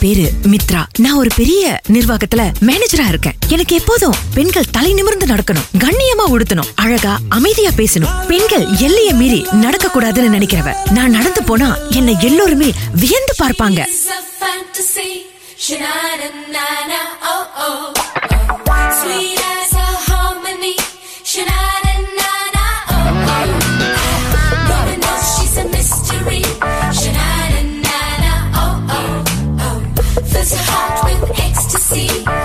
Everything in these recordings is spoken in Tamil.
பேரு மித்ரா. நான் ஒரு பெரிய நிர்வாகத்துல மேனேஜரா இருக்கேன். எனக்கு எப்போதும் பெண்கள் தலை நிமிர்ந்து நடக்கணும் கண்ணியமா உடுத்தணும் அழகா அமைதியா பேசணும். பெண்கள் எல்லைய மீறி நடக்க கூடாதுன்னு நினைக்கிறவ நான் நடந்து போனா என்னை எல்லோருமே வியந்து பார்ப்பாங்க. Oh, oh. Sweet as a harmony, see.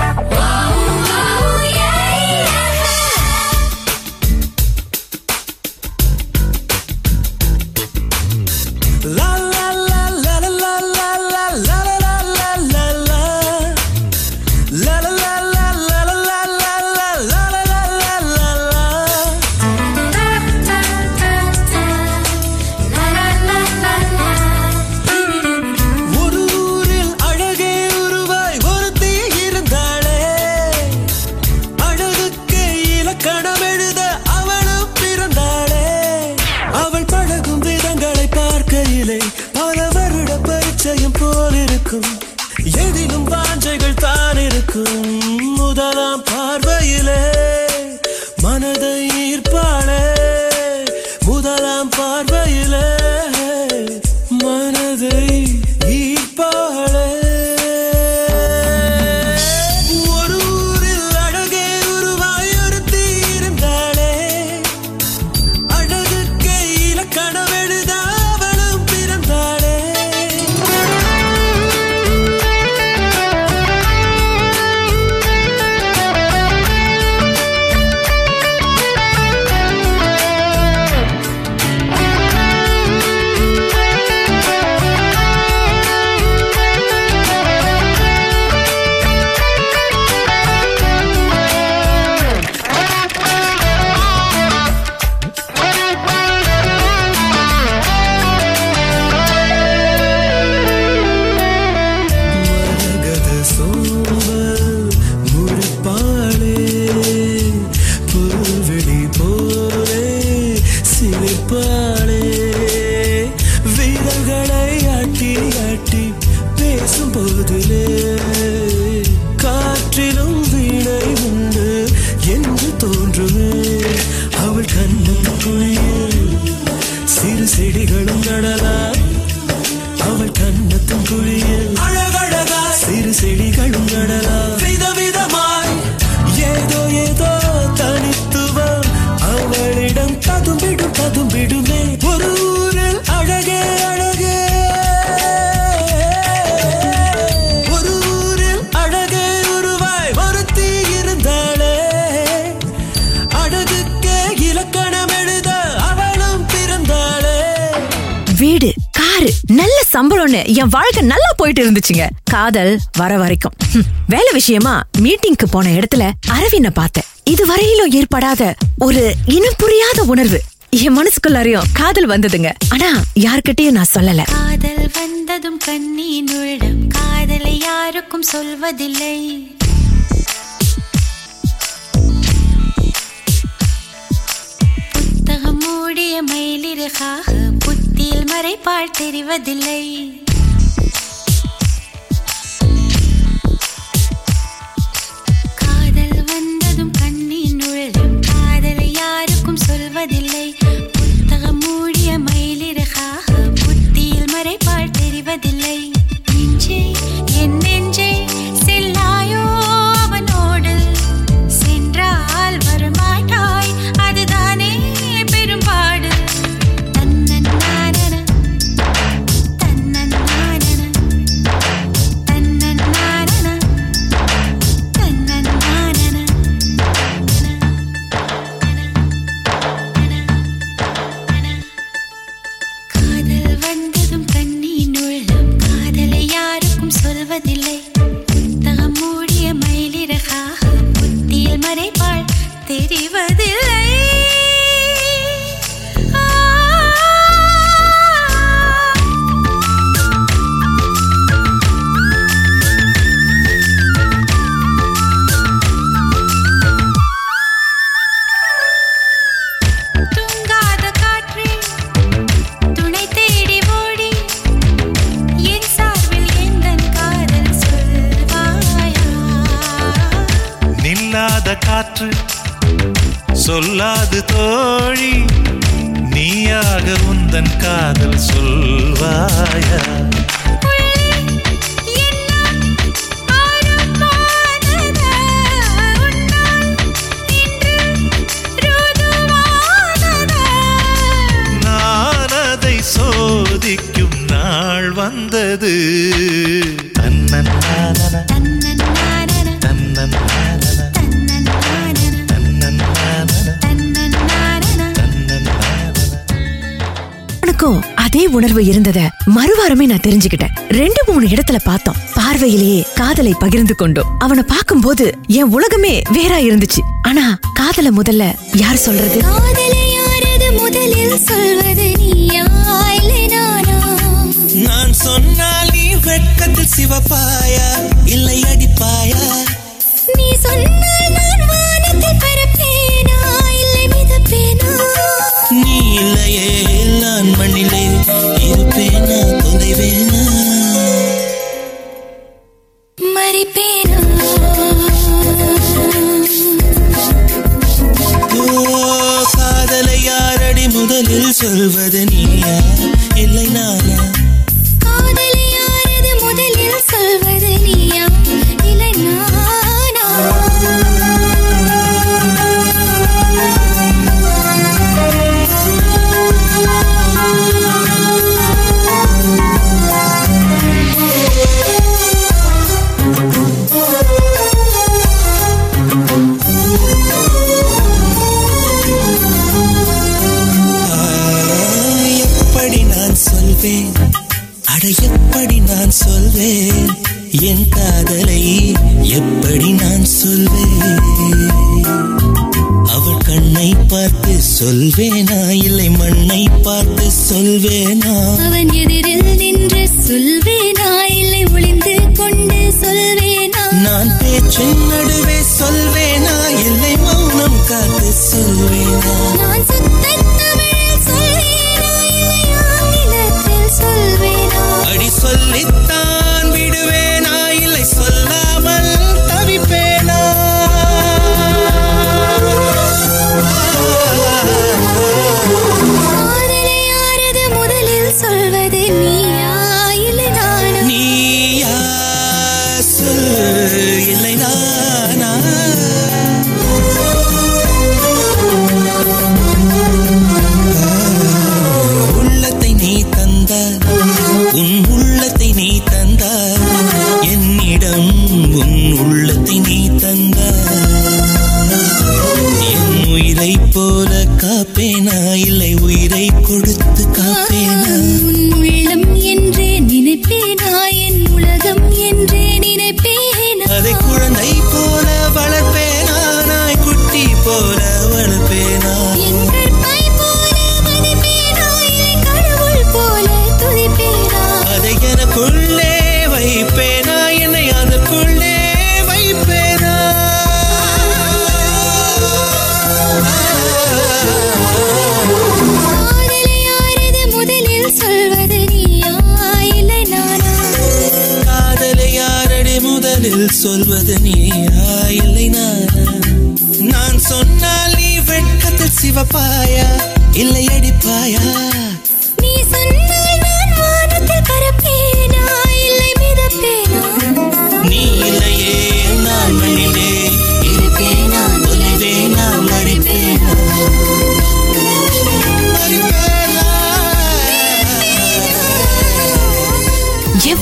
சம்பளம்னு என் வாழ்க்கை நல்லா போயிட்டு இருந்துச்சுங்க. காதல் வர வரைக்கும். வேலை விஷயமா மீட்டிங்க்கு போன இடத்துல அரவினை பார்த்தேன். இதுவரையிலும் ஏற்படாத ஒரு இனம் புரியாத உணர்வு. என் மனசுக்குள்ளாரையும் காதல் வந்ததுங்க. ஆனா யார்கிட்டயும் நான் சொல்லல. காதல் வந்ததும் கண்ணீன் உள்ளம். காதலை யாருக்கும் சொல்வதில்லை. புத்தகம் மூடிய மயிலிறகாக பால் தெரிவதில்லை. காதல் வந்ததும் கண்ணின் உழலும் காதலை யாருக்கும் சொல்வதில்லை. நீயாக உந்தன் காதல் சொல்வாயா? சோதிக்கும் நாள் வந்தது. அண்ணன். எனக்கும் அதே உணர்வு இருந்தத மறுவாரமே நான் தெரிஞ்சுக்கிட்டேன். ரெண்டு மூணு இடத்துல பார்த்தோம். பார்வையிலேயே காதலை பகிர்ந்து கொண்டோம். அவனை பார்க்கும்போது என் உலகமே வேறா இருந்துச்சு. ஆனா காதல முதல்ல யார் சொல்றது? சொல்வேனா? அடி சொல்லித்தான். போல காப்பேனா இல்லை உயிரை கொடுத்து சொன்னால் நீ வெட்கத்தில் சிவப்பாயா? இல்லை அடிப்பாயா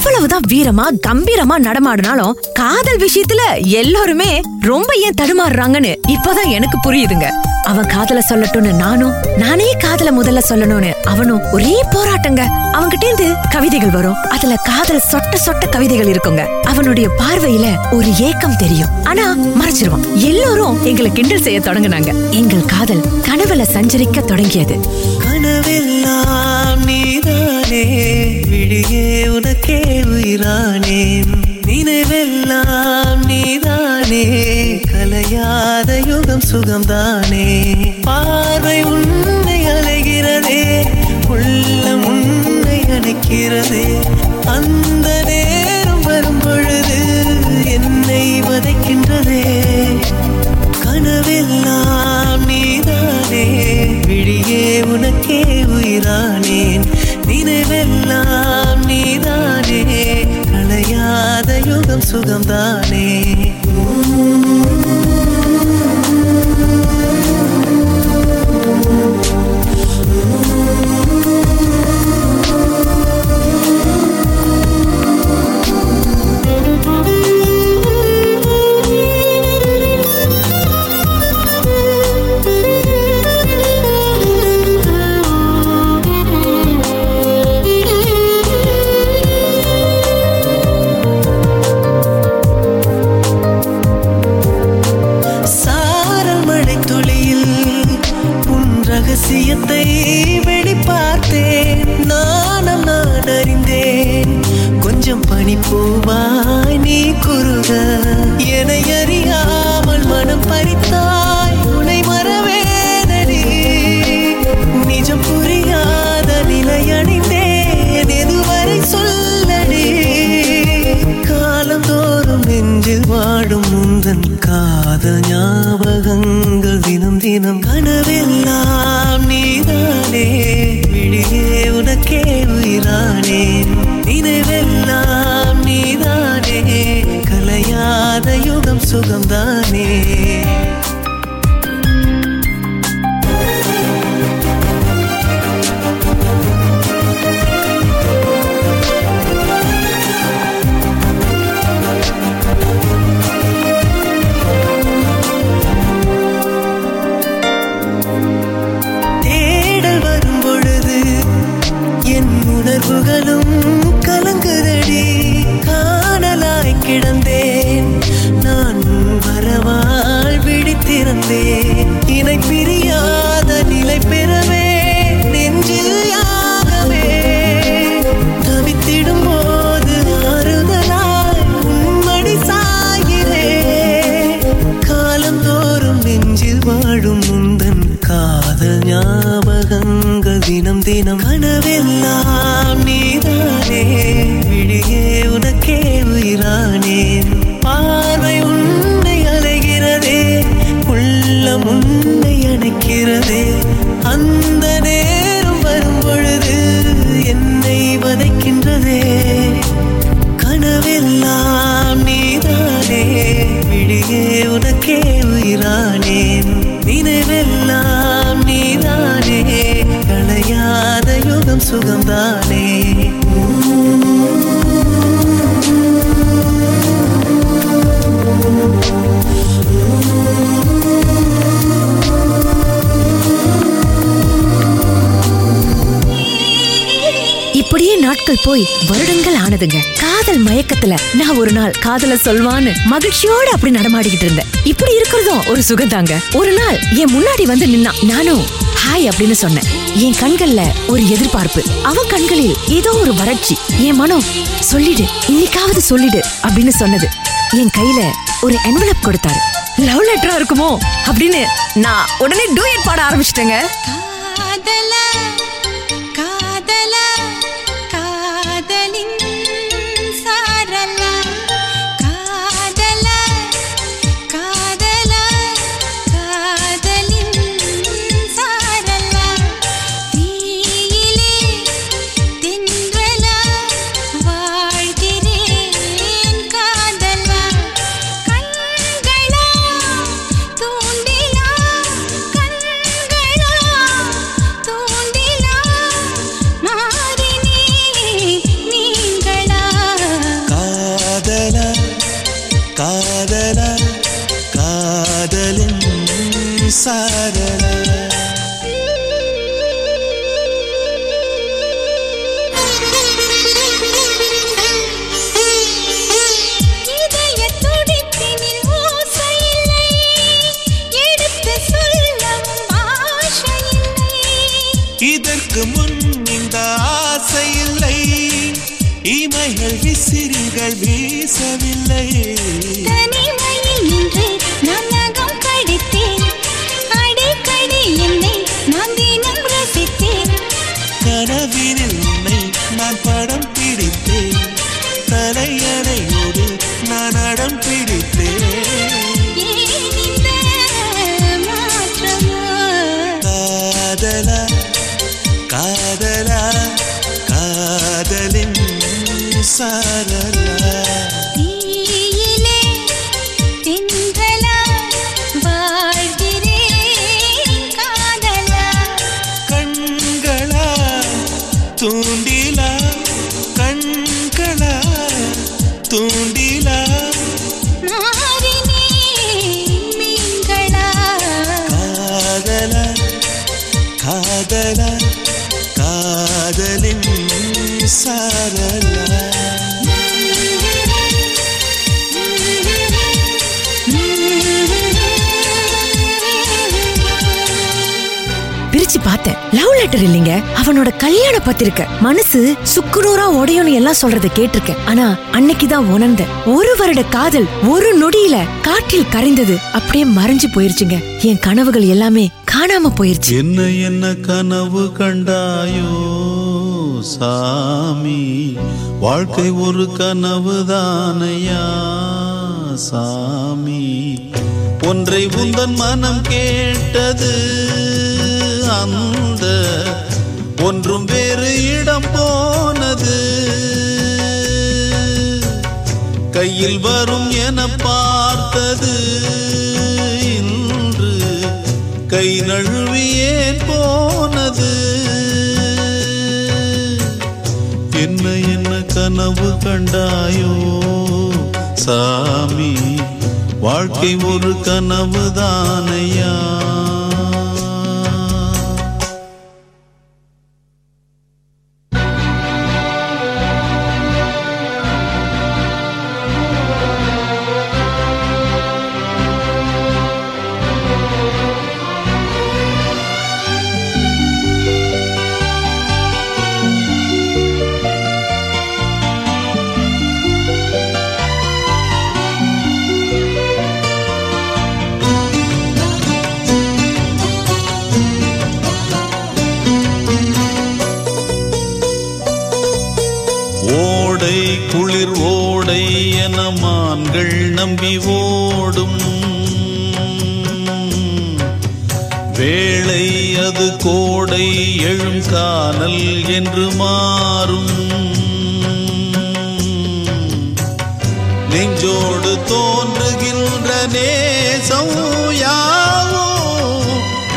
எவ்வளவுதான் வீரமா கம்பீரமா நடமாடினாலும் காதல் விஷயத்துல எல்லாருமே ரொம்ப ஏன் தடுமாறுறாங்கன்னு இப்பதான் எனக்கு புரியுதுங்க. அவன் காதல சொல்லட்டும்னு நானும் நானே காதல முதல்ல சொல்லணும்னு அவனும் ஒரே போராட்டங்க. அவன்கிட்ட இருந்து கவிதைகள் வரும். அதுல காதல் சொட்ட சொட்ட கவிதைகள் இருக்குங்க. அவனுடைய பார்வையில ஒரு ஏக்கம் தெரியும். ஆனா மறைச்சிருவான். எல்லாரும் எங்களை கிண்டல் செய்ய தொடங்குனாங்க. எங்கள் காதல் கனவுல சஞ்சரிக்க தொடங்கியது. கனவெல்லாம் நீதானே. விழியே உனக்கே உயிரானேன் நினைவெல்லாம் நீதானே. கலையாத யுகம் சுகம்தானே. பார்வை உன்னை அலைகிறதே. உள்ளம் உன்னை அணைக்கிறதே. அந்த நேரம் வரும் பொழுது என்னை வதைக்கின்றதே. கனவெல்லாம் நீதானே. விழியே உனக்கே சுகம்தானே? காதல் ஞாபகங்கள் தினம் தினம் கனவெல்லாம் நீதானே. விழியே உனக்கே உயிரானே. நினைவெல்லாம் நீதானே. கலையாத யுகம் சுகம்தானே. இருந்ததுங்க காதல் மயக்கத்துல நான் ஒரு நாள் காதல சொல்வான்னு மகிழ்ச்சியோட அப்படி நடமாடிக்கிட்டு இருந்தேன். இப்படி இருக்கிறதும் ஒரு சுகந்தாங்க. ஒரு நாள் என் முன்னாடி வந்து நின்னா நானும் ஹாய் அப்படின்னு சொன்னேன். என் கண்கள்ல ஒரு எதிர்பார்ப்பு. அவன் கண்களில் ஏதோ ஒரு வறட்சி. என் மனம் சொல்லிடு இன்னைக்காவது சொல்லிடு அப்படின்னு சொன்னது. என் கையில ஒரு என்வலப் கொடுத்தாரு. லவ் லெட்டரா இருக்குமோ? அப்படின்னு நான் உடனே டூயட் பாட ஆரம்பிச்சிட்டேங்க. இமைகள் விசிறிகள் வீசவில்லை. தூண்டி லெட்டர் இல்லைங்க. அவனோட கல்யாண பத்திரிக்க. மனசு சுக்குநூறா உடையும்னு எல்லாம் சொல்றத கேட்டிருக்கேன். ஆனா அன்னைக்குதான் உணர்ந்தேன். ஒரு வருட காதல் ஒரு நொடியில காற்றில் கரைந்தது. அப்படியே மறைஞ்சு போயிருச்சுங்க. என் கனவுகள் எல்லாமே காணாம போயிருச்சு. என்ன என்ன கனவு கண்டாயோ சாமி? வாழ்க்கை ஒரு கனவு தானையா சாமி? ஒன்றை உந்தன் மனம் கேட்டது. அந்த ஒன்றும் வேறு இடம் போனது. கையில் வரும் என பார்த்தது. இன்று கை நழுவியே போனது? என்ன என்ன கனவு கண்டாயோ? சாமி வாழ்க்கை ஒரு கனவு தானையா எழும் என்று மாறும். நெஞ்சோடு தோன்றுகின்ற நேசம் யாவோ?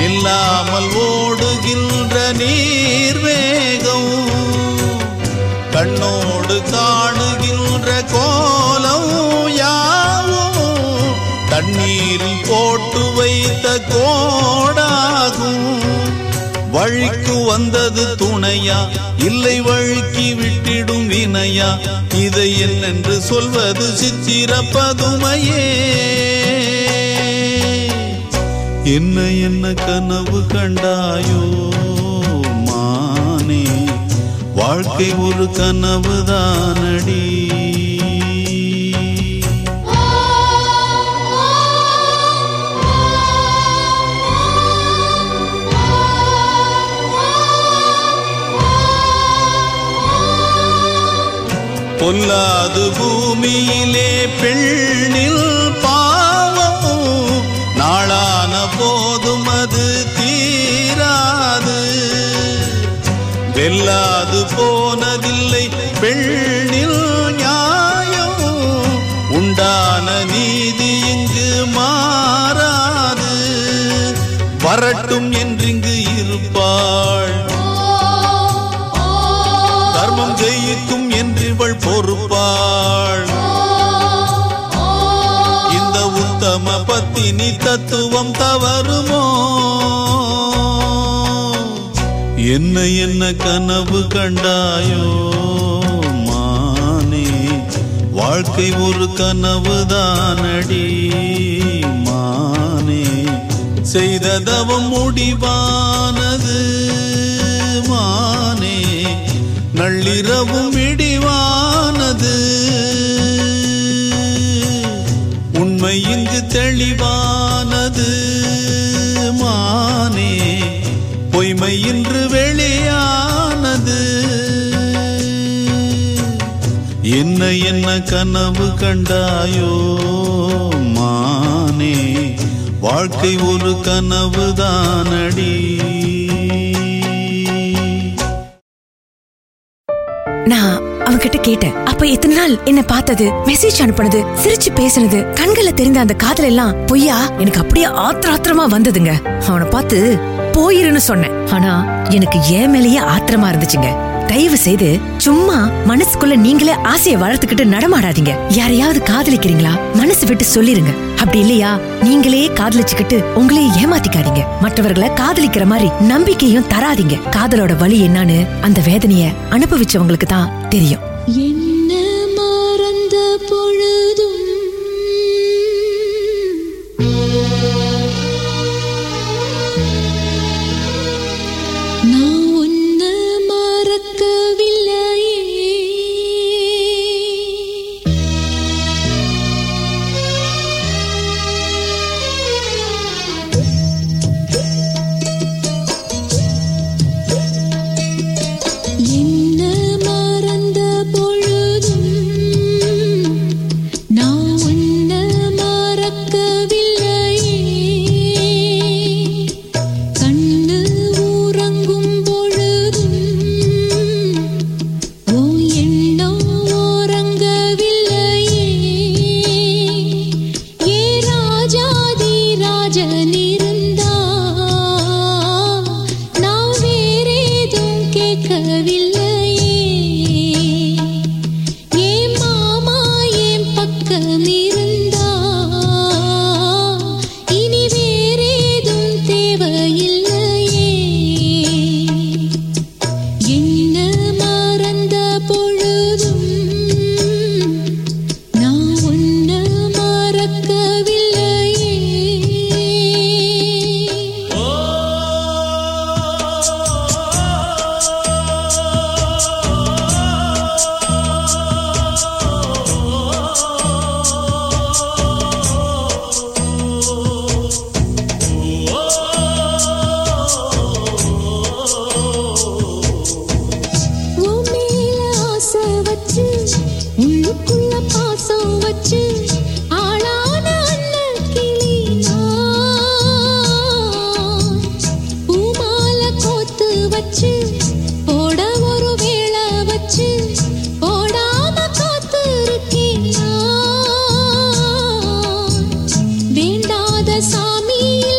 இல்லாமல் ஓடுகின்ற நீர் வேகம். கண்ணோடு காணுகின்ற கோலம் யாவோ? தண்ணீரில் போட்டு வைத்த கோடாகும் வழிக்கு வந்தது துணையா? இல்லை வழுக்கி விட்டிடும் வினையா? இதை என்னென்று சொல்வது சித்திர பதுமையே. என்ன என்ன கனவு கண்டாயோ மானே? வாழ்க்கை ஒரு கனவு தானடி பொல்லாது பூமியிலே பெண்ணில் பாவம் நாளான போதும் அது தீராது. வெல்லாது போனதில்லை பெண்ணில் நியாயம் உண்டான நீதி இங்கு மாறாது. வரட்டும் என்றிங்கு இருப்பாள் பத்தினி தத்துவம் தவறுமோ? என்ன என்ன கனவு கண்டாயோ? மானே வாழ்க்கை ஒரு கனவு தானடி மானே செய்ததவம் முடிவானது. மானே நள்ளிரவும் இடிவானது. இங்கு தெளிவானது மானே. பொய்மை இன்று வெளியானது. என்ன என்ன கனவு கண்டாயோ மானே. வாழ்க்கை ஒரு கனவு தானடி நான் அவன்கிட்ட கேட்டேன். அப்ப இத்தனை நாள் என்ன பார்த்தது மெசேஜ் அனுப்புனது சிரிச்சு பேசுனது கண்கள தெரிந்த அந்த காதல் எல்லாம் பொய்யா? எனக்கு அப்படியே ஆத்திர ஆத்திரமா வந்ததுங்க. அவனை பார்த்து போயிருன்னு சொன்னேன். ஆனா எனக்கு ஏன் மேலேயே ஆத்திரமா இருந்துச்சுங்க. தயவு செய்து சும்மா மனசுக்குள்ள நீங்களே ஆசையை வளர்த்துக்கிட்டு நடமாடாதீங்க. யாரையாவது காதலிக்கிறீங்களா? மனசு விட்டு சொல்லிருங்க. அப்படி இல்லையா? நீங்களே காதலிச்சுக்கிட்டு உங்களே ஏமாத்திக்காதீங்க. மற்றவர்களை காதலிக்கிற மாதிரி நம்பிக்கையும் தராதீங்க. காதலோட வலி என்னன்னு அந்த வேதனைய அனுபவிச்சவங்களுக்கு தான் தெரியும். சாமியில்